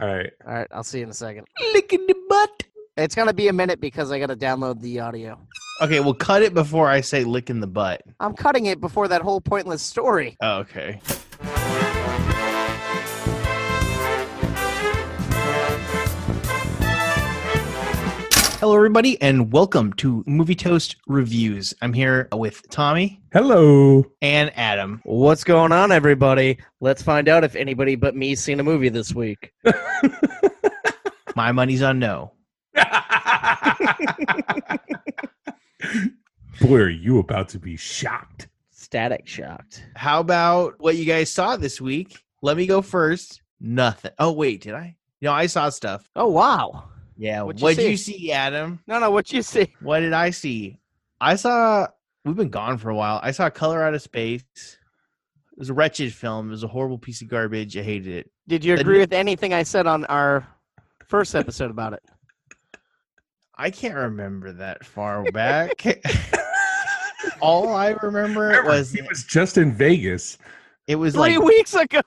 All right. All right, I'll see you in a second. Licking the butt. It's gonna be a minute because I gotta download the audio. Okay, well, cut it before I say licking the butt. I'm cutting it before that whole pointless story. Oh, okay. Hello, everybody, and welcome to Movie Toast Reviews. I'm here with Tommy Hello. and Adam. What's going on, everybody? Let's find out if anybody but me's seen a movie this week. My money's on no. Boy, are you about to be shocked. Static shocked. How about what you guys saw this week? Let me go first. Nothing. Oh, wait, did I? No, I saw stuff. Oh wow. Yeah. What'd What'd, you you see? see, Adam? No, no. What you see? What did I see? I saw. We've been gone for a while. I saw Color Out of Space. It was a wretched film. It was a horrible piece of garbage. I hated it. Did you agree n- with anything I said on our first episode about it? I can't remember that far back. All I remember Remember, was it was just in Vegas. it was Three like, weeks ago.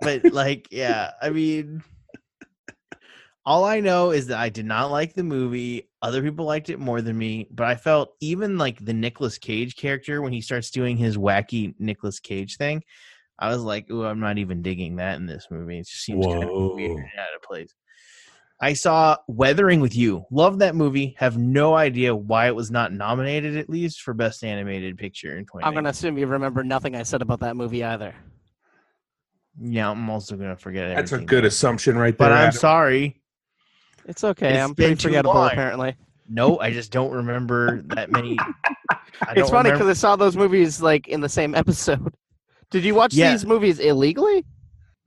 but like, yeah. I mean, all I know is that I did not like the movie. Other people liked it more than me, but I felt even like the Nicolas Cage character when he starts doing his wacky Nicolas Cage thing. I was like, "Ooh, I'm not even digging that in this movie. It just seems kind of weird and out of place." I saw Weathering with You. Love that movie. Have no idea why it was not nominated at least for Best Animated Picture in 20. I'm gonna assume you remember nothing I said about that movie either. Yeah, I'm also gonna forget. It. That's a good assumption right there. But I'm Adam. sorry. It's okay. It's I'm been pretty too forgettable long. apparently. No, I just don't remember that many. I It's don't funny because I saw those movies like in the same episode. Did you watch Yeah. these movies illegally?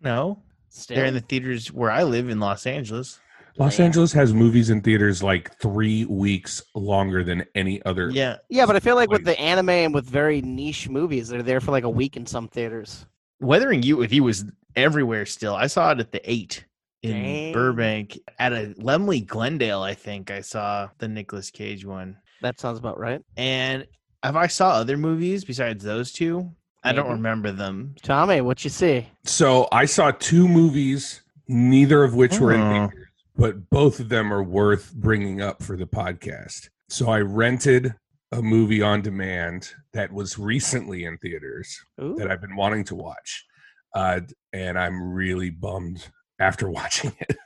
no, Still. they're in the theaters where I live in Los Angeles. Los Angeles has movies in theaters like three weeks longer than any other. Yeah, yeah, but I feel like with the anime and with very niche movies, they're there for like a week in some theaters. Weathering You with You was everywhere. Still, I saw it at the Eight in Dang. Burbank at a Laemmle Glendale. I think I saw the Nicolas Cage one. That sounds about right. And if I saw other movies besides those two, I don't remember them. Tommy, what you see? So I saw two movies, neither of which were in Oh. theaters, but both of them are worth bringing up for the podcast. So I rented a movie on demand that was recently in theaters Ooh. that I've been wanting to watch. Uh, and I'm really bummed after watching it.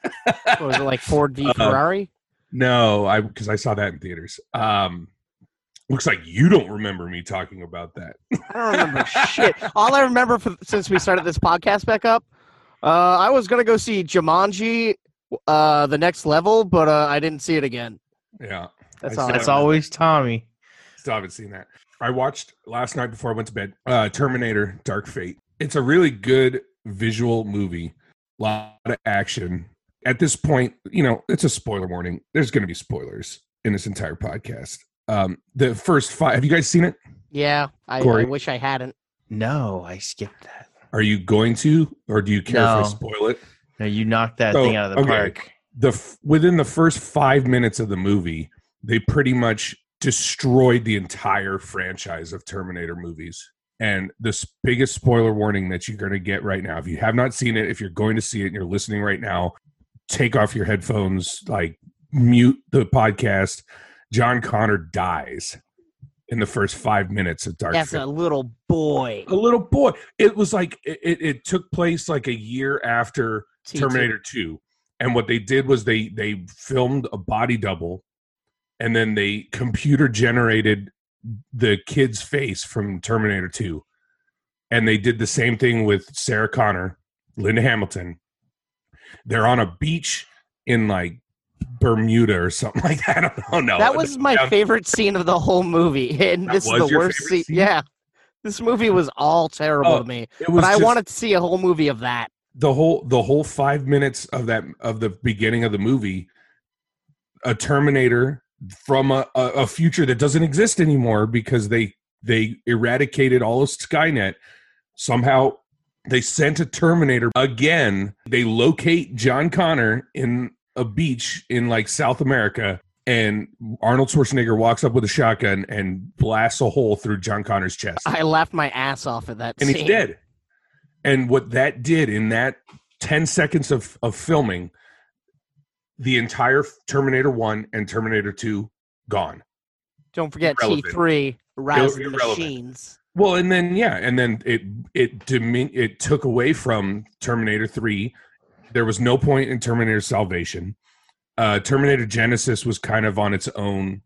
Was it like Ford v Uh, Ferrari? no, I because I saw that in theaters. Um, looks like you don't remember me talking about that. I don't remember shit. All I remember for, since we started this podcast back up, uh, I was gonna go see Jumanji, uh, the next level, but uh, I didn't see it again. Yeah, That's all. That's always Tommy. still haven't seen that. I watched last night before I went to bed. Uh, Terminator: Dark Fate. It's a really good visual movie. Lot of action. At this point, you know, it's a spoiler warning. There's going to be spoilers in this entire podcast. Um, the first five. Have you guys seen it? Yeah, I, I wish I hadn't. No, I skipped that. Are you going to, or do you care if I spoil it? No, you knocked that So, thing out of the okay. park. the f- within the first five minutes of the movie, they pretty much destroyed the entire franchise of Terminator movies. And this biggest spoiler warning that you're going to get right now, if you have not seen it, if you're going to see it and you're listening right now, take off your headphones, like mute the podcast. John Connor dies in the first five minutes of Dark That's Fate a little boy. a little boy. It was like it, it, took place like a year after T2. Terminator 2. And what they did was they they filmed a body double and then they computer generated the kid's face from Terminator 2. And they did the same thing with Sarah Connor, Linda Hamilton. They're on a beach in like Bermuda or something like that. I don't know. That was my Down- favorite scene of the whole movie, and That this is the worst scene. scene? Yeah, this movie was all terrible Oh, to me, but I just- wanted to see a whole movie of that. the whole the whole five minutes of that of the beginning of the movie a terminator from a, a, future that doesn't exist anymore because they they eradicated all of skynet somehow they sent a terminator again they locate john connor in a beach in like south america and arnold schwarzenegger walks up with a shotgun and blasts a hole through john connor's chest I laughed my ass off at that and scene. he's dead. And what that did in that 10 seconds of, of filming, the entire Terminator 1 and Terminator 2 gone. Don't forget Irrelevant. T3, Rise of the Machines. Well, and then yeah, and then it it dimin- it took away from Terminator 3. There was no point in Terminator Salvation. Uh Terminator Genisys was kind of on its own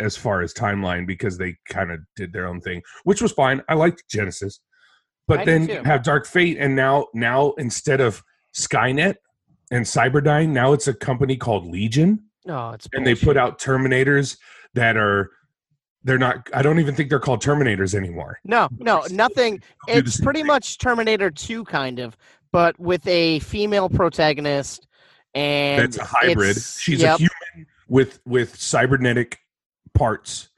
as far as timeline because they kind of did their own thing, which was fine. I liked Genisys. But I then have Dark Fate and now now instead of Skynet and Cyberdyne, now it's a company called Legion Oh, it's and they put out Terminators that are they're not I don't even think they're called Terminators anymore. No, no, nothing. They'll do the It's pretty much Terminator 2 kind of, but with a female protagonist and That's a hybrid. it's- She's yep, a human with with cybernetic parts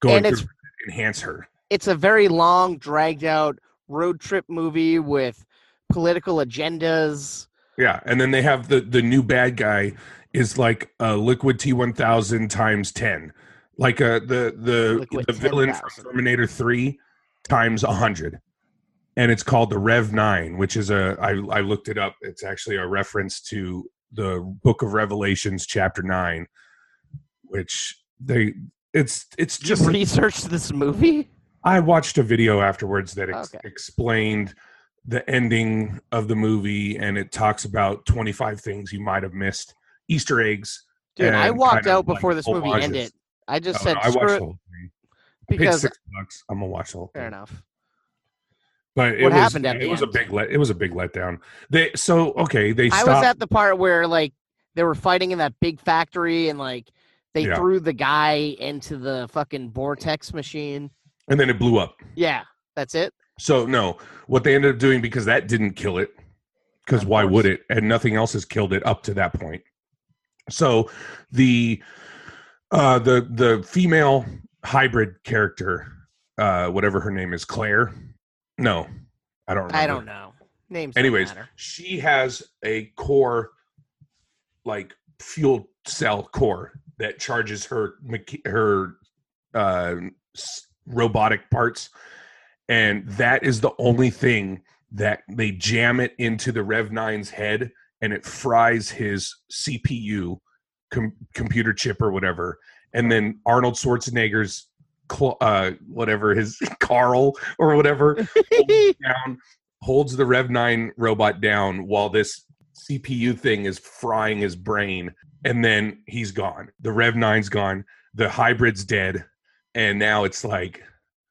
going And to enhance her. it's a very long dragged out road trip movie with political agendas. Yeah, and then they have the the new bad guy is like a liquid T one thousand times ten, like uh the the Liquid the villain from Terminator three times a hundred, and it's called the Rev Nine, which is a I I looked it up. It's actually a reference to the Book of Revelations, chapter nine, which they it's it's Just just research this movie. I watched a video afterwards that ex- Okay. explained the ending of the movie, and it talks about 25 things you might have missed, Easter eggs. Dude, I walked kind of out like before this movie ended. I just Oh, said no, I watched the whole thing. Because six bucks. I'm gonna watch the whole thing. fair enough. But it What was, happened at it was a big let. It was a big letdown. They so okay. They I was at the part where like they were fighting in that big factory and like they Yeah. threw the guy into the fucking vortex machine. and then it blew up. Yeah, that's it. So no, what they ended up doing because that didn't kill it, because why course. would it? And nothing else has killed it up to that point. So the uh the the female hybrid character, uh whatever her name is, Claire. No, I don't remember. I don't know. Names. don't Anyways, she has a core like fuel cell core that charges her mecha- her uh robotic parts and that is the only thing that they jam it into the rev 9's head and it fries his cpu com- computer chip or whatever. And then arnold schwarzenegger's cl- uh whatever his carl or whatever down, holds the Rev 9 robot down while this CPU thing is frying his brain, and then he's gone. The Rev 9's gone, the hybrid's dead, and now it's like,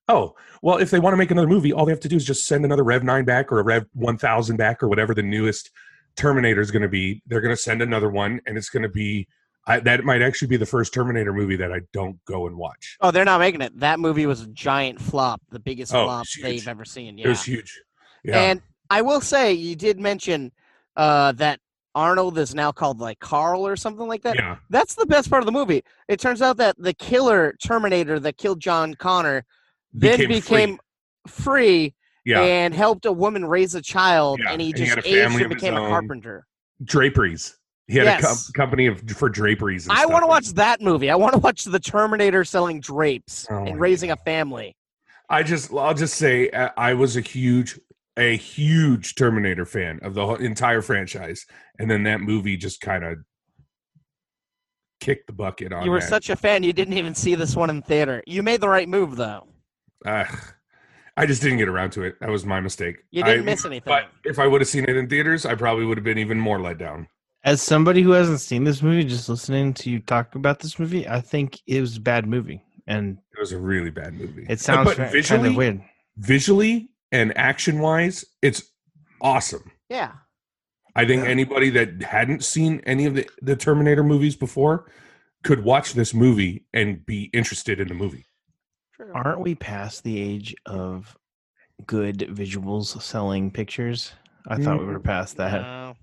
oh, well, if they want to make another movie, all they have to do is just send another Rev 9 back or a Rev 1000 back or whatever the newest Terminator is going to be. They're going to send another one, and it's going to be. I, that might actually be the first Terminator movie that I don't go and watch. Oh, they're not making it. That movie was a giant flop, the biggest Oh, flop huge. they've ever seen. Yeah. It was huge. Yeah. And I will say, you did mention uh, that Arnold is now called like Carl or something like that. yeah. That's the best part of the movie. It turns out that the killer Terminator that killed John Connor then Became free. became free, Yeah. and helped a woman raise a child, Yeah, and he and just a aged and became a carpenter. draperies. He had a com- company of for draperies. And I want to watch that movie. I want to watch the Terminator selling drapes Oh and raising a family. I just, I'll just say, uh, I was a huge, a huge Terminator fan of the whole entire franchise, and then that movie just kind of kicked the bucket on. You were that. such a fan, you didn't even see this one in theater. You made the right move, though. Ugh. I just didn't get around to it. That was my mistake. You didn't I- miss anything. But if I would have seen it in theaters, I probably would have been even more let down. As somebody who hasn't seen this movie, just listening to you talk about this movie, I think it was a bad movie, and It was a really bad movie. it sounds but kind visually, of weird. visually and action wise, it's awesome. Yeah. I think Yeah. anybody that hadn't seen any of the, the Terminator movies before could watch this movie and be interested in the movie. True. Aren't we past the age of good visuals selling pictures? I thought we were past that. No.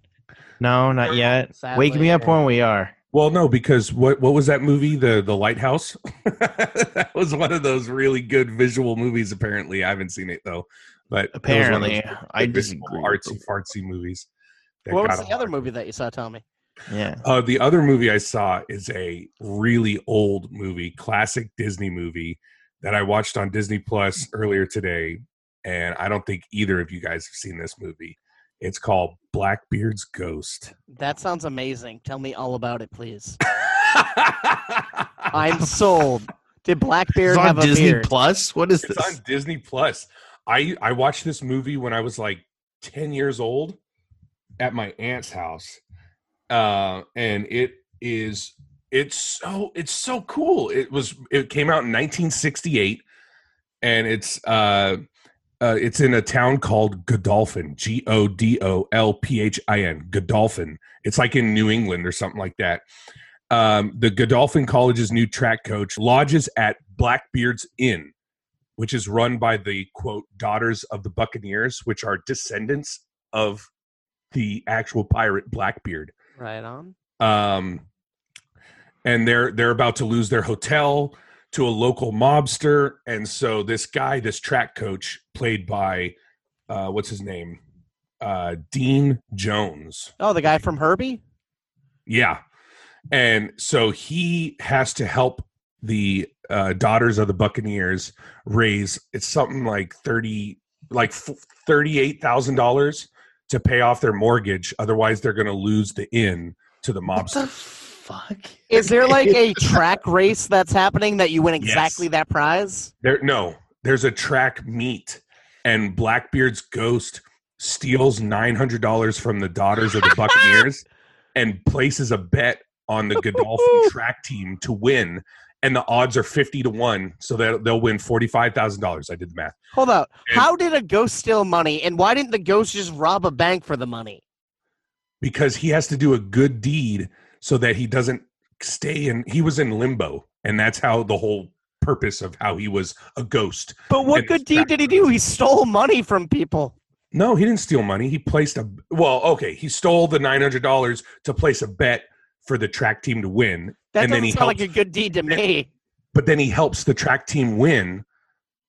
No, not yet. Wake me up yeah. when we are. Well, no, because what what was that movie? The the Lighthouse. that was one of those really good visual movies. Apparently, I haven't seen it though. But it was one of Apparently, those I good disagree. artsy fartsy movies. that What was the other movie that you saw, Tommy? Yeah. Uh, the other movie I saw is a really old movie, classic Disney movie that I watched on Disney Plus earlier today, and I don't think either of you guys have seen this movie. It's called Blackbeard's Ghost. That sounds amazing. Tell me all about it, please. I'm sold. Did Blackbeard It's on have a Disney beard? Plus. What is It's this? on Disney Plus. I I watched this movie when I was like 10 years old at my aunt's house. Uh and it is it's so it's so cool. It was it came out in 1968 and it's uh uh, it's in a town called Godolphin, G O D O L P H I N, Godolphin. It's like in New England or something like that. Um, the Godolphin College's new track coach lodges at Blackbeard's Inn, which is run by the quote daughters of the Buccaneers, which are descendants of the actual pirate Blackbeard. Right on. Um, and they're they're about to lose their hotel to a local mobster, and so this guy, this track coach, played by uh, what's his name, uh, Dean Jones. Oh, the guy from Herbie? Yeah. And so he has to help the uh, daughters of the Buccaneers raise it's something like 30 like $38,000 to pay off their mortgage otherwise they're going to lose the inn to the mobster. Fuck? Is there like a track race that's happening that you win exactly Yes. that prize? There no, there's a track meet and Blackbeard's ghost steals $900 from the daughters of the Buccaneers and places a bet on the Godolphin track team to win and the odds are 50 to 1 so that they'll win $45,000. I did the math. Hold up. And- How did a ghost steal money and why didn't the ghost just rob a bank for the money? because he has to do a good deed so that he doesn't stay in he was in limbo and that's how the whole purpose of how he was a ghost But what good deed did he do? He stole money from people. no he didn't steal money he placed a well okay he stole the $900 to place a bet for the track team to win That And then he sound like a good deed to me. but then he helps the track team win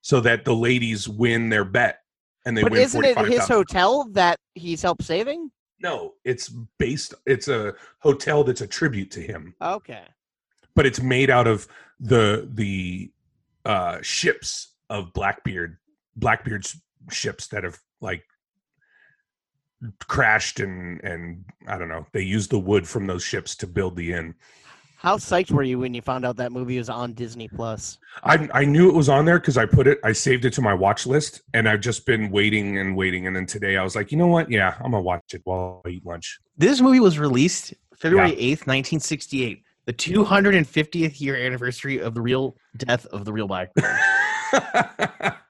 so that the ladies win their bet and they But win isn't it his 45,000. hotel that he's helped saving? No it's based it's a hotel that's a tribute to him Okay. but it's made out of the the uh ships of blackbeard blackbeard's ships that have like crashed and and i don't know they used the wood from those ships to build the inn How psyched were you when you found out that movie was on Disney Plus? i i knew it was on there because i put it i saved it to my watch list and i've just been waiting and waiting and then today i was like you know what yeah i'm gonna watch it while i eat lunch This movie was released February 8th, 1968, the 250th year anniversary of the real death of the real Blackbeard.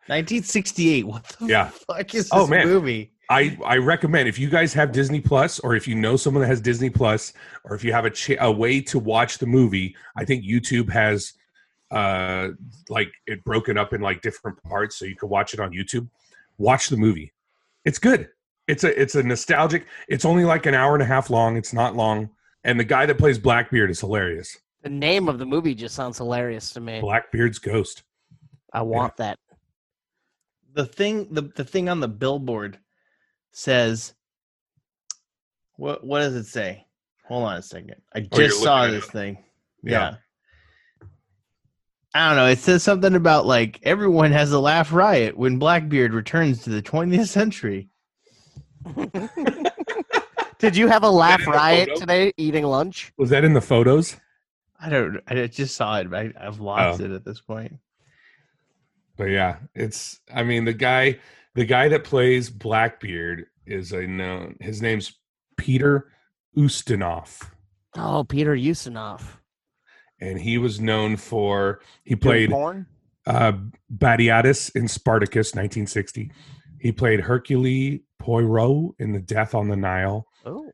1968. What the Yeah. fuck is oh, this Oh, man. movie? I, I recommend if you guys have Disney Plus or if you know someone that has Disney Plus or if you have a, cha- a way to watch the movie, I think YouTube has uh like it broken up in like different parts so you can watch it on YouTube. Watch the movie. It's good. It's a it's a nostalgic. It's only like an hour and a half long. It's not long. And the guy that plays Blackbeard is hilarious. The name of the movie just sounds hilarious to me. Blackbeard's ghost. I want that. The thing the, the thing on the billboard says what what does it say? Hold on a second. I Oh, just saw this thing. Yeah. yeah. I don't know. It says something about like everyone has a laugh riot when Blackbeard returns to the 20th century. Did you have a laugh riot photo? today eating lunch? Was that in the photos? I don't. I just saw it. But I, I've lost Oh. it at this point. But yeah, it's I mean the guy the guy that plays Blackbeard is a known his name's Peter Ustinov. Oh, Peter Ustinov. And he was known for he played porn? uh Batiatus in Spartacus 1960. He played Hercule Poirot in The Death on the Nile, Oh.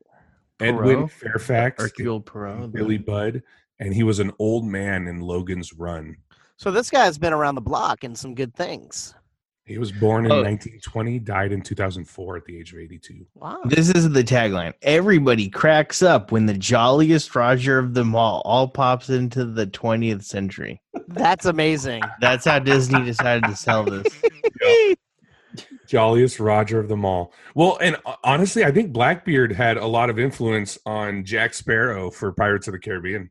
Edwin Poirot? Fairfax, in Hercule Poirot. Billy Budd, and he was an old man in Logan's Run. So this guy's been around the block and some good things. He was born in Oh. 1920, died in 2004 at the age of 82. Wow. This is the tagline. Everybody cracks up when the jolliest Roger of them all all pops into the 20th century. That's amazing. That's how Disney decided to sell this. jolliest Roger of them all. Well, and uh, honestly, I think Blackbeard had a lot of influence on Jack Sparrow for Pirates of the Caribbean.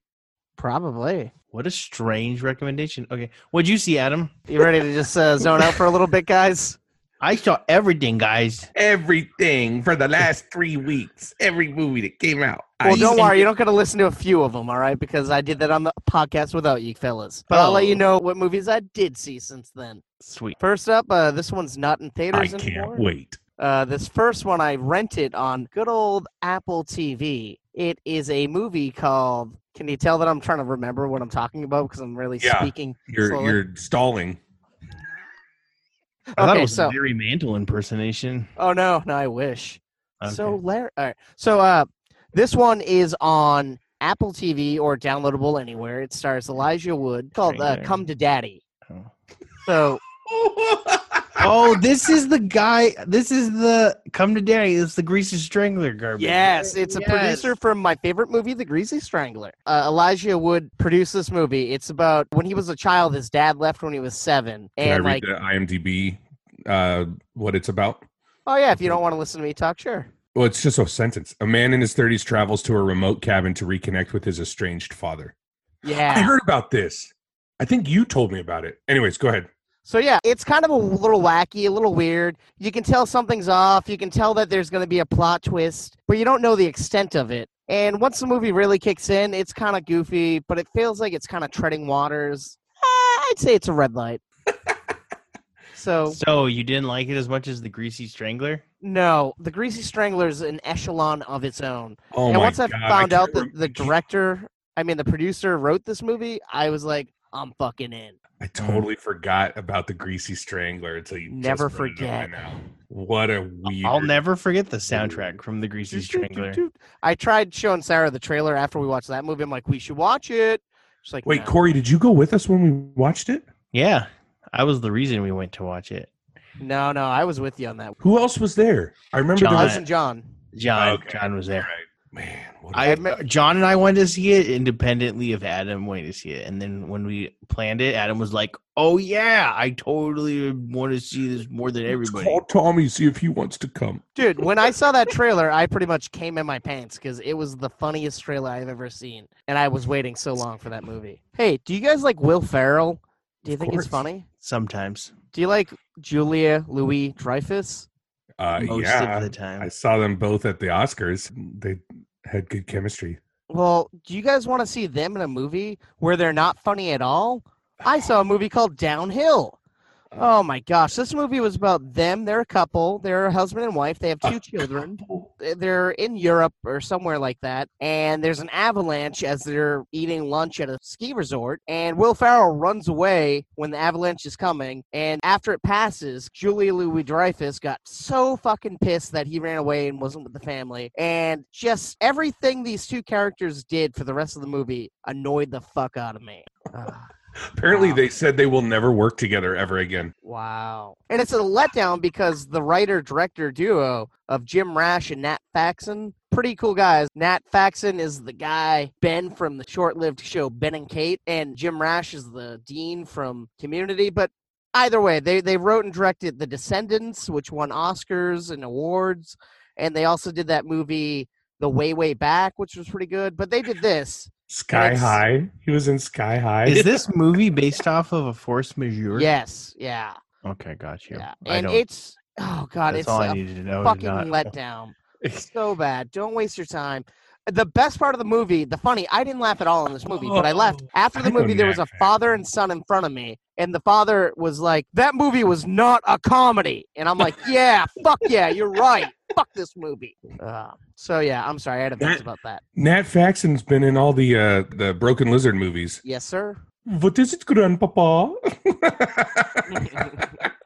Probably. What a strange recommendation. Okay, what'd you see, Adam? You ready to just uh, zone out for a little bit, guys? I saw everything, guys. Everything for the last three weeks. Every movie that came out. Well, I- don't worry, you don't got to listen to a few of them, all right? Because I did that on the podcast without you fellas. But I'll let you Oh. know what movies I did see since then. Sweet. First up, uh, this one's not in theaters I theaters can't wait. Uh, this first one I rented on good old Apple TV. It is a movie called. Can you tell that I'm trying to remember what I'm talking about because I'm really Yeah. speaking? You're slowly? you're stalling. I thought Okay, it was so- a Barry Mantle impersonation. Oh no, no, I wish. So Larry, all right. So uh, this one is on Apple TV or downloadable anywhere. It stars Elijah Wood called uh, "Come to Daddy." Oh. So oh, this is the guy. This is the come to daddy. It's the greasy strangler garbage. yes, it's a Yes. producer from my favorite movie, The Greasy Strangler. Uh, Elijah Wood produced this movie. It's about when he was a child. His dad left when he was seven, Can I read like, the IMDb uh, what it's about? oh yeah, if you don't want to listen to me talk, sure. Well, it's just a sentence. A man in his 30s travels to a remote cabin to reconnect with his estranged father. Yeah. I heard about this. I think you told me about it. Anyways, go ahead. So yeah, it's kind of a little wacky, a little weird. You can tell something's off. You can tell that there's going to be a plot twist, but you don't know the extent of it. And once the movie really kicks in, it's kind of goofy, but it feels like it's kind of treading waters. Eh, I'd say it's a red light. so So you didn't like it as much as the greasy strangler? no, the Greasy Strangler is an echelon of its own. Oh and my once I God, found out that the director, I mean the producer, wrote this movie, I was like, I'm fucking in. I mm-hmm. totally forgot about the Greasy Strangler until you Never brought forget. right now. What a weird. I'll never forget the soundtrack from the greasy strangler. I tried showing Sarah the trailer after we watched that movie. I'm like, we should watch it. She's like, Wait, "No." Corey, did you go with us when we watched it? Yeah, I was the reason we went to watch it. No, no, I was with you on that. Who else was there? I remember John. there was Cousin John. John, Okay, John was there. Man. What I admit- John and I went to see it independently of Adam went to see it, and then when we planned it, Adam was like, "Oh yeah, I totally want to see this more than everybody." call Tommy see if he wants to come. Dude, when I saw that trailer, I pretty much came in my pants because it was the funniest trailer I've ever seen. And I was waiting so long for that movie. Hey, do you guys like Will Ferrell? Do you Of think course. it's funny? Sometimes, Do you like Julia Louis Dreyfus? Uh, most yeah, of the time. I saw them both at the Oscars. They had good chemistry. Well, do you guys want to see them in a movie where they're not funny at all? I saw a movie called Downhill. Oh my gosh, this movie was about them. They're a couple. They're a husband and wife. They have two children. They're in Europe or somewhere like that, and there's an avalanche as they're eating lunch at a ski resort. And Will Ferrell runs away when the avalanche is coming. And after it passes, Julia Louis Dreyfus got so fucking pissed that he ran away and wasn't with the family. And just everything these two characters did for the rest of the movie annoyed the fuck out of me. Apparently, Wow. they said they will never work together ever again. Wow. And it's a letdown because the writer director duo of Jim Rash and Nat Faxon, pretty cool guys. Nat Faxon is the guy, Ben from the short lived show Ben and Kate, and Jim Rash is the dean from Community. But either way, they, they wrote and directed The Descendants, which won Oscars and awards. And they also did that movie, The Way, Way Back, which was pretty good. But they did this. Sky It's- High. He was in Sky High. Is this movie based off of a force majeure? Yes. Yeah. Okay, got you. Yeah. And don't- it's, oh, God, it's all a I needed to know. fucking not- letdown. so bad. Don't waste your time. The best part of the movie, the funny, I didn't laugh at all in this movie, but I oh, laughed after the I movie. There was a father and son in front of me, and the father was like, "That movie was not a comedy," and I'm like, "Yeah, fuck yeah, you're right. Fuck this movie." Uh, so yeah, I'm sorry, I had a about about that. Nat Faxon's been in all the uh, the Broken Lizard movies. Yes, sir. What is it, Grandpapa?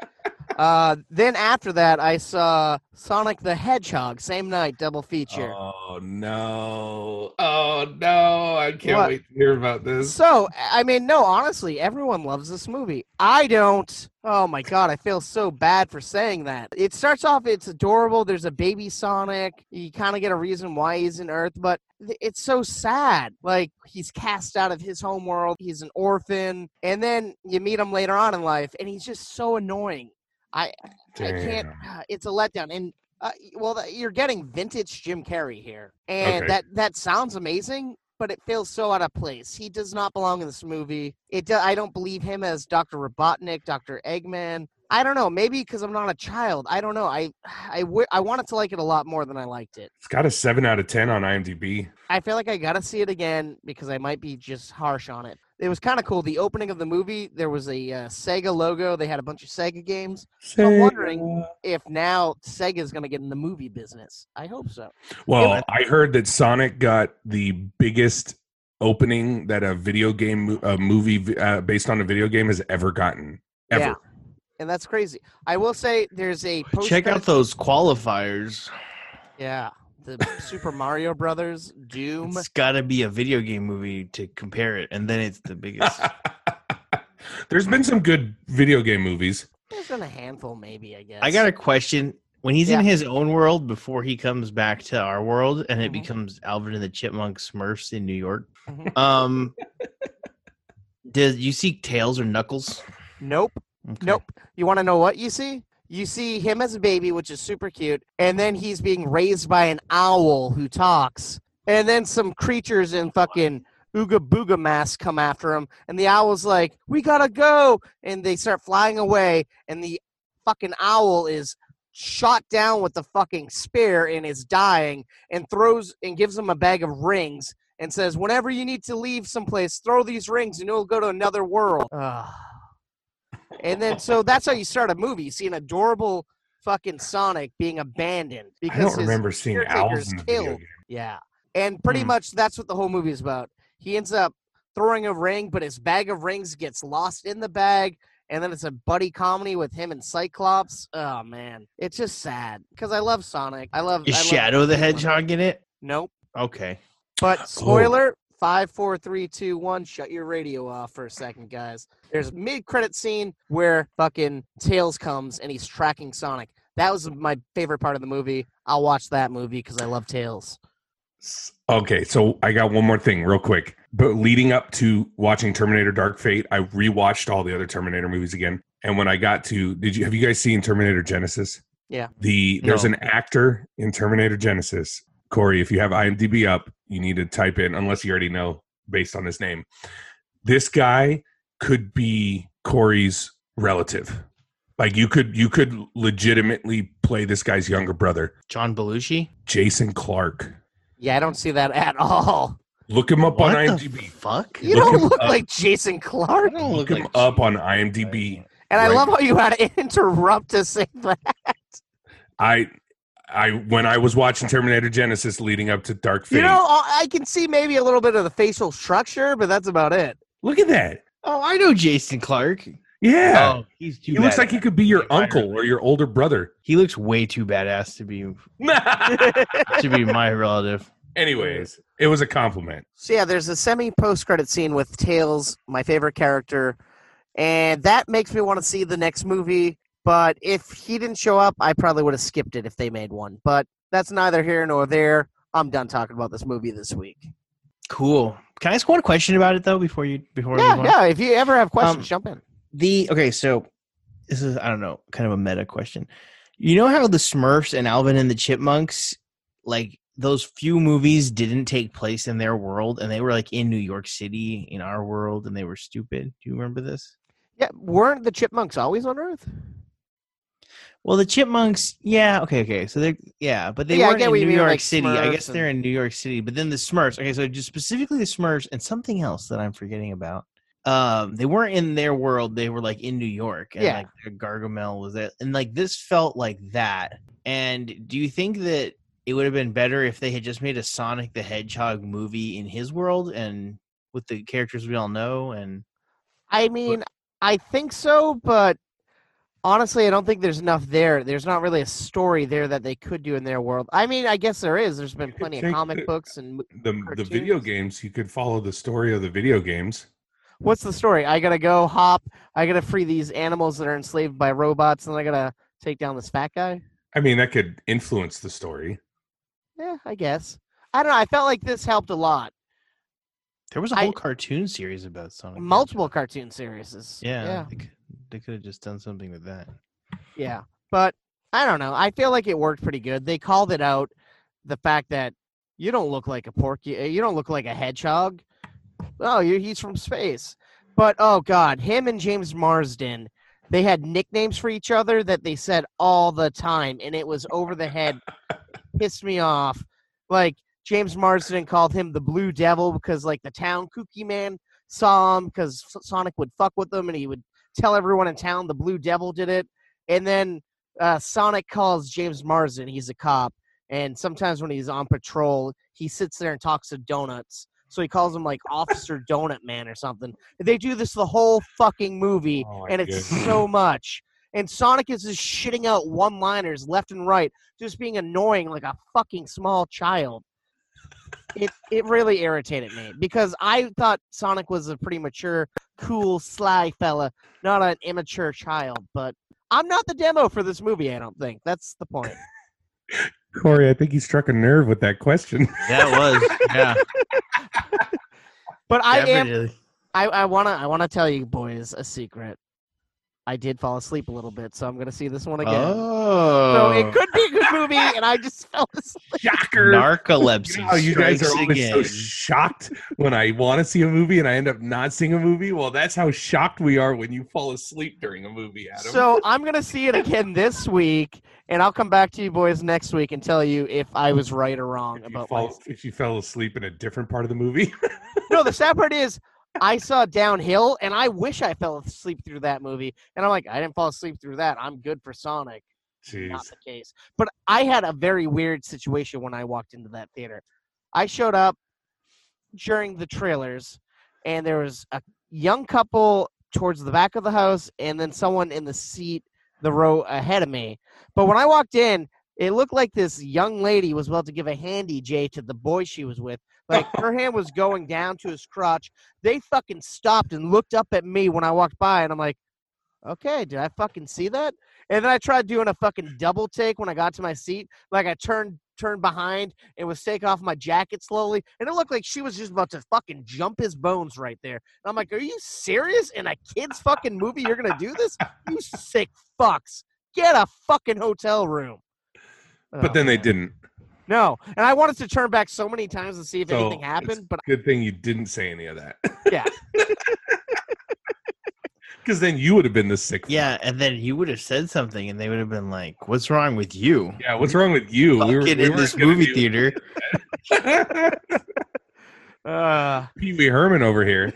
Uh, then after that, I saw Sonic the Hedgehog, same night, double feature. oh no! Oh no! I can't What? wait to hear about this. So, I mean, no, honestly, everyone loves this movie. I don't. Oh my god, I feel so bad for saying that. It starts off, it's adorable. There's a baby Sonic. You kind of get a reason why he's in Earth, but it's so sad. Like, he's cast out of his home world, he's an orphan, and then you meet him later on in life, and he's just so annoying. I, I can't. It's a letdown. And uh, well, you're getting vintage Jim Carrey here, and Okay. that that sounds amazing, but it feels so out of place. He does not belong in this movie. It. Do, I don't believe him as Doctor Robotnik, Doctor Eggman. I don't know. Maybe because I'm not a child. I don't know. I I, w- I wanted to like it a lot more than I liked it. It's got a seven out of ten on IMDb. I feel like I gotta see it again because I might be just harsh on it. It was kind of cool. The opening of the movie, there was a uh, Sega logo. They had a bunch of Sega games. So I'm wondering if now Sega is gonna get in the movie business. I hope so. Well, I heard that Sonic got the biggest opening that a video game a movie uh, based on a video game has ever gotten ever. Yeah. And that's crazy. I will say there's a Check out those qualifiers. Yeah, the Super Mario Brothers, Doom. It's got to be a video game movie to compare it, and then it's the biggest. There's been some good video game movies. There's been a handful, maybe. I guess. I got a question. When he's Yeah. in his own world before he comes back to our world, and it Mhm. becomes Alvin and the Chipmunk Smurfs in New York, Mhm. um, did you see Tails or Knuckles? Nope. Okay. Nope. You want to know what you see? You see him as a baby, which is super cute, and then he's being raised by an owl who talks, and then some creatures in fucking ooga booga masks come after him, and the owl's like, "We gotta go," and they start flying away, and the fucking owl is shot down with the fucking spear and is dying, and throws and gives him a bag of rings. And says, whenever you need to leave someplace, throw these rings and you'll go to another world. Ugh. And then so that's how you start a movie. You see an adorable fucking Sonic being abandoned because I because don't his remember seeing caretaker's owls in the video killed. game. Yeah. And pretty Hmm. much that's what the whole movie is about. He ends up throwing a ring, but his bag of rings gets lost in the bag. And then it's a buddy comedy with him and Cyclops. Oh man. It's just sad. Because I love Sonic. I love Is I love Shadow the Hedgehog in it? Nope. Okay. But spoiler, five, four, three, two, one. Shut your radio off for a second, guys. There's a mid-credit scene where fucking Tails comes and he's tracking Sonic. That was my favorite part of the movie. I'll watch that movie because I love Tails. Okay, so I got one more thing real quick. But leading up to watching Terminator Dark Fate, I rewatched all the other Terminator movies again. And when I got to did you have you guys seen Terminator Genisys? Yeah. The there's No. an actor in Terminator Genisys. Corey, if you have IMDb up, you need to type in unless you already know based on his name. This guy could be Corey's relative. Like you could you could legitimately play this guy's younger brother, John Belushi? Jason Clarke. Yeah, I don't see that at all. Look him up What on the IMDb. fuck? You Look don't look up. like Jason Clarke. don't Look him up on IMDb. And I love how you had to interrupt to say that. I I when I was watching Terminator Genisys leading up to Dark Fate. You know, I I can see maybe a little bit of the facial structure, but that's about it. look at that. Oh, I know Jason Clarke. Yeah. Oh, he's too he looks like he could be your uncle or your older brother. He looks way too badass to be to be my relative. Anyways, it was a compliment. So yeah, there's a semi post credit scene with Tails, my favorite character, and that makes me want to see the next movie. But if he didn't show up, I probably would have skipped it if they made one. But that's neither here nor there. I'm done talking about this movie this week. Cool. Can I ask one question about it though before you before we Yeah, yeah. If you ever have questions, Um, jump in. The okay, so this is I don't know, kind of a meta question. You know how the Smurfs and Alvin and the Chipmunks, like those few movies didn't take place in their world and they were like in New York City in our world and they were stupid. Do you remember this? Yeah, weren't the chipmunks always on Earth? Well, the Chipmunks, yeah, okay, okay. So they're yeah, but they Yeah, weren't in New mean, York like City. I guess Smurfs they're in New York City, but then the Smurfs. Okay, so just specifically the Smurfs and something else that I'm forgetting about. Um, they weren't in their world. They were like in New York, and Yeah. like their Gargamel was it, and like this felt like that. And do you think that it would have been better if they had just made a Sonic the Hedgehog movie in his world and with the characters we all know? And I mean, I think so, but honestly, I don't think there's enough there. There's not really a story there that they could do in their world. I mean, I guess there is. There's been could plenty of comic the- books and The the video games, you could follow the story of the video games. What's the story? I gotta go hop. I gotta free these animals that are enslaved by robots, and I gotta take down this fat guy. I mean, that could influence the story. Yeah, I guess. I don't know. I felt like this helped a lot. there was a whole cartoon series about Sonic. Multiple Hedgehog. cartoon series. Yeah, yeah, They, could, they could have just done something with that. yeah. But I don't know. I feel like it worked pretty good. They called it out the fact that you don't look like a porky. Eh, you don't look like a hedgehog. Oh, he's from space. But oh god, him and James Marsden, they had nicknames for each other that they said all the time, and it was over the head. Pissed me off. Like James Marsden called him the Blue Devil because like the town kooky man saw him because Sonic would fuck with them and he would tell everyone in town the Blue Devil did it. And then uh, Sonic calls James Marsden. He's a cop, and sometimes when he's on patrol, he sits there and talks to donuts. So he calls him like Officer Donut Man or something. They do this the whole fucking movie, Oh, and it's goodness. so much. And Sonic is just shitting out one-liners left and right, just being annoying like a fucking small child. It it really irritated me because I thought Sonic was a pretty mature, cool, sly fella, not an immature child. But I'm not the demo for this movie. I don't think that's the point. Corey, I think you struck a nerve with that question. That was yeah. But I am definitely. I, I wanna I wanna tell you boys a secret. I did fall asleep a little bit, so I'm gonna see this one again. Oh, So it could be a good movie, and I just fell asleep. Shocker. narcolepsy. You know you guys are strikes always so shocked when I want to see a movie and I end up not seeing a movie. Well, that's how shocked we are when you fall asleep during a movie, Adam. So I'm gonna see it again this week, and I'll come back to you boys next week and tell you if I was right or wrong if you, about fall, my. if you fell asleep in a different part of the movie, No, the sad part is I saw Downhill, and I wish I fell asleep through that movie. And I'm like, I didn't fall asleep through that. I'm good for Sonic. Not the case. But I had a very weird situation when I walked into that theater. I showed up during the trailers, and there was a young couple towards the back of the house, and then someone in the seat, the row ahead of me. But when I walked in, it looked like this young lady was about to give a handy J to the boy she was with. Like her hand was going down to his crotch. They fucking stopped and looked up at me when I walked by, and I'm like, okay, did I fucking see that? And then I tried doing a fucking double take when I got to my seat. Like I turned turned behind and was taking off my jacket slowly, and it looked like she was just about to fucking jump his bones right there. And I'm like, are you serious? In a kids fucking movie, you're gonna do this? You sick fucks! Get a fucking hotel room. but Oh, then they didn't. No, and I wanted to turn back so many times to see if So, anything it's- happened, but Good thing you didn't say any of that, yeah, because then you would have been the sick. Yeah, and then you would have said something, and they would have been like, "What's wrong with you?" Yeah, what's wrong with you? Fuck it in this movie theater. uh, Pee Wee Herman over here.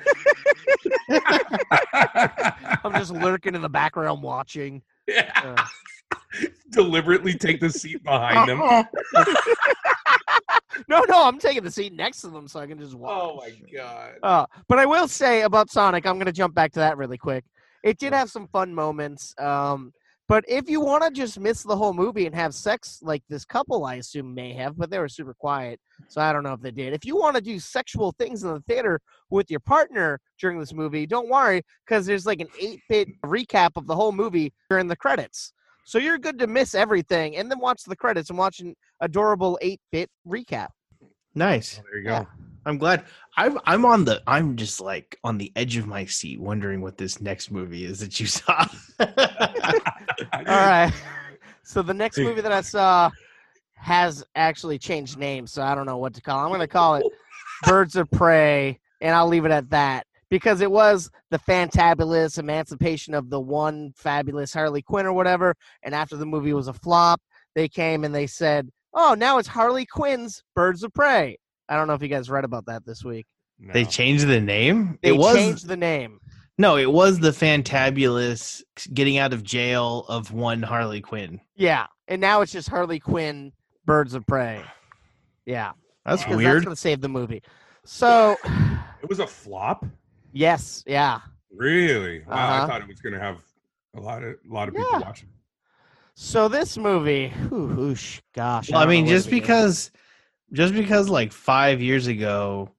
I'm just lurking in the background watching. Yeah. Uh, Deliberately take the seat behind them. no, no, I'm taking the seat next to them so I can just watch. Oh my god. Uh, but I will say about Sonic, I'm going to jump back to that really quick. It did have some fun moments. Um, but if you want to just miss the whole movie and have sex like this couple, I assume may have, but they were super quiet. So I don't know if they did. If you want to do sexual things in the theater with your partner during this movie, don't worry because there's like an 8 bit recap of the whole movie during the credits. So you're good to miss everything and then watch the credits and watch an adorable 8 bit recap. Nice. Oh, there you Yeah. go. I'm glad. I'm I'm on the. I'm just like on the edge of my seat, wondering what this next movie is that you saw. All right. So the next movie that I saw has actually changed names, so I don't know what to call. it. I'm going to call it Birds of Prey, and I'll leave it at that because it was the fantabulous emancipation of the one fabulous Harley Quinn or whatever. And after the movie was a flop, they came and they said, "Oh, now it's Harley Quinn's Birds of Prey." I don't know if you guys read about that this week. No. They changed the name. They it was changed the name. no. It was the fantabulous getting out of jail of one Harley Quinn. Yeah, and now it's just Harley Quinn Birds of Prey. Yeah. That's 'Cause weird. That's gonna save the movie. So, It was a flop. Yes, yeah. Really? Wow. I Uh-huh. thought it was going to have a lot of a lot of people Yeah. watching. So this movie, whew, whoosh, gosh. Well, I don't mean, just to begin. because, just because like five years ago,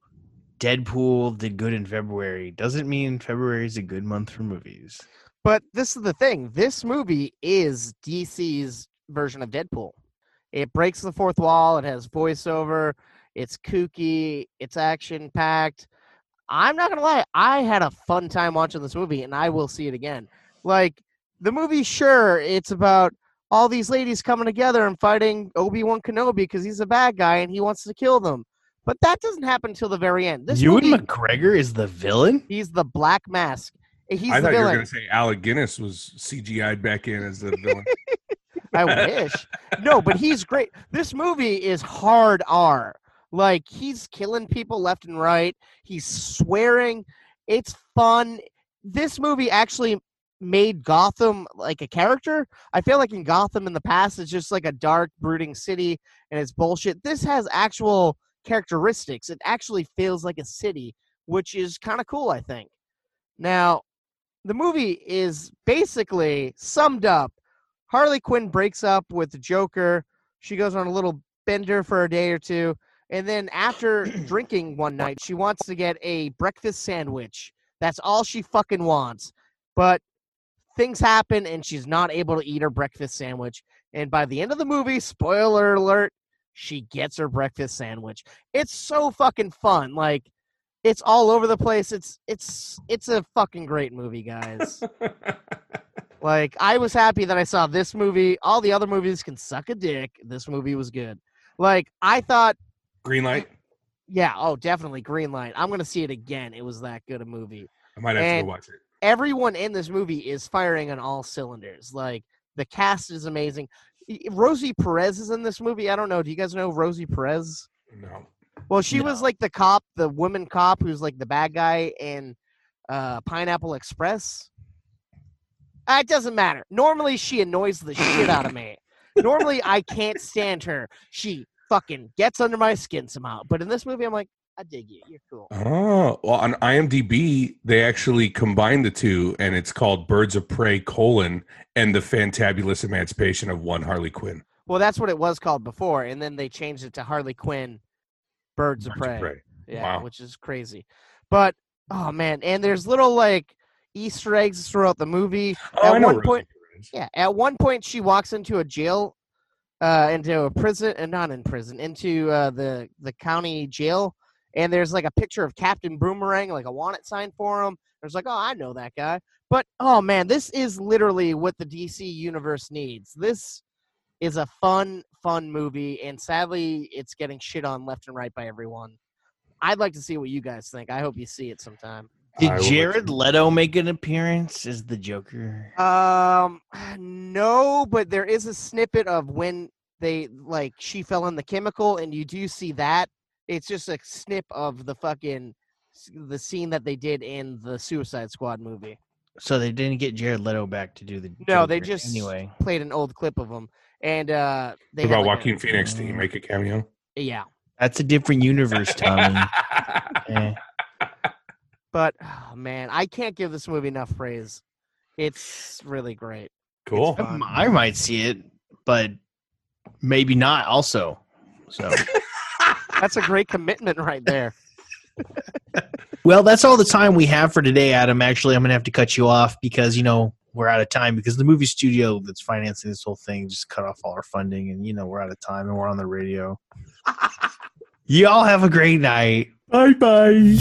Deadpool did good in February doesn't mean February is a good month for movies. But this is the thing. This movie is DC's version of Deadpool. It breaks the fourth wall. It has voiceover. It's kooky. It's action packed. I'm not gonna lie. I had a fun time watching this movie, and I will see it again. Like the movie, sure, it's about all these ladies coming together and fighting Obi Wan Kenobi because he's a bad guy and he wants to kill them. But that doesn't happen until the very end. This Ewan movie, McGregor is the villain. He's the Black Mask, eh, He's I the thought you were going to say Alec Guinness was CGI'd back in as the villain. I wish. No, but he's great. This movie is hard R. Like he's killing people left and right. He's swearing. It's fun. This movie actually made Gotham like a character. I feel like in Gotham in the past it's just like a dark, brooding city and it's bullshit. This has actual characteristics. It actually feels like a city, which is kind of cool, I think. Now, the movie is basically summed up Harley Quinn breaks up with the Joker. She goes on a little bender for a day or two. And then after drinking one night, she wants to get a breakfast sandwich. That's all she fucking wants. But things happen and she's not able to eat her breakfast sandwich. And by the end of the movie, spoiler alert, she gets her breakfast sandwich. It's so fucking fun. Like it's all over the place. It's it's it's a fucking great movie, guys. Like I was happy that I saw this movie. All the other movies can suck a dick. This movie was good. Like I thought, Green light. yeah, oh, definitely Green Light. I'm gonna see it again. It was that good a movie. I might have to go watch it. Everyone in this movie is firing on all cylinders. Like the cast is amazing. Rosie Perez is in this movie. I don't know. Do you guys know Rosie Perez? No. Well, she was like the cop, the woman cop who's like the bad guy in uh, Pineapple Express. Uh, It doesn't matter. Normally, she annoys the shit out of me. Normally, I can't stand her. She fucking gets under my skin somehow. But in this movie, I'm like, I dig you. You're cool. Oh, well, on IMDb, they actually combined the two, and it's called Birds of Prey: colon and the Fantabulous Emancipation of One Harley Quinn. Well, that's what it was called before, and then they changed it to Harley Quinn, Birds, of Birds Prey. Yeah, Wow. which is crazy. But oh man, and there's little like Easter eggs throughout the movie. Oh, At I know one point- Yeah, at one point she walks into a jail, uh, into a prison, and not in prison, into uh, the the county jail, and there's like a picture of Captain Boomerang, like a wanted sign for him. There's like, oh, I know that guy. But oh man, this is literally what the DC universe needs. This is a fun, fun movie, and sadly, it's getting shit on left and right by everyone. I'd like to see what you guys think. I hope you see it sometime. Did I Jared Leto make an appearance as the Joker? Um, no, but there is a snippet of when they like she fell in the chemical, and you do see that. It's just a snip of the fucking the scene that they did in the Suicide Squad movie. So they didn't get Jared Leto back to do the. No, they just anyway. played an old clip of him, and uh, they What about like, a- Joaquin Phoenix? Did he make a cameo? yeah, That's a different universe, Tommy. Eh. But oh, man, I can't give this movie enough praise. It's really great. cool. It's I m- I might see it, but maybe not. Also, so That's a great commitment right there. well, that's all the time we have for today, Adam. Actually, I'm gonna have to cut you off because you know we're out of time because the movie studio that's financing this whole thing just cut off all our funding, and you know we're out of time and we're on the radio. Y'all have a great night. Bye bye.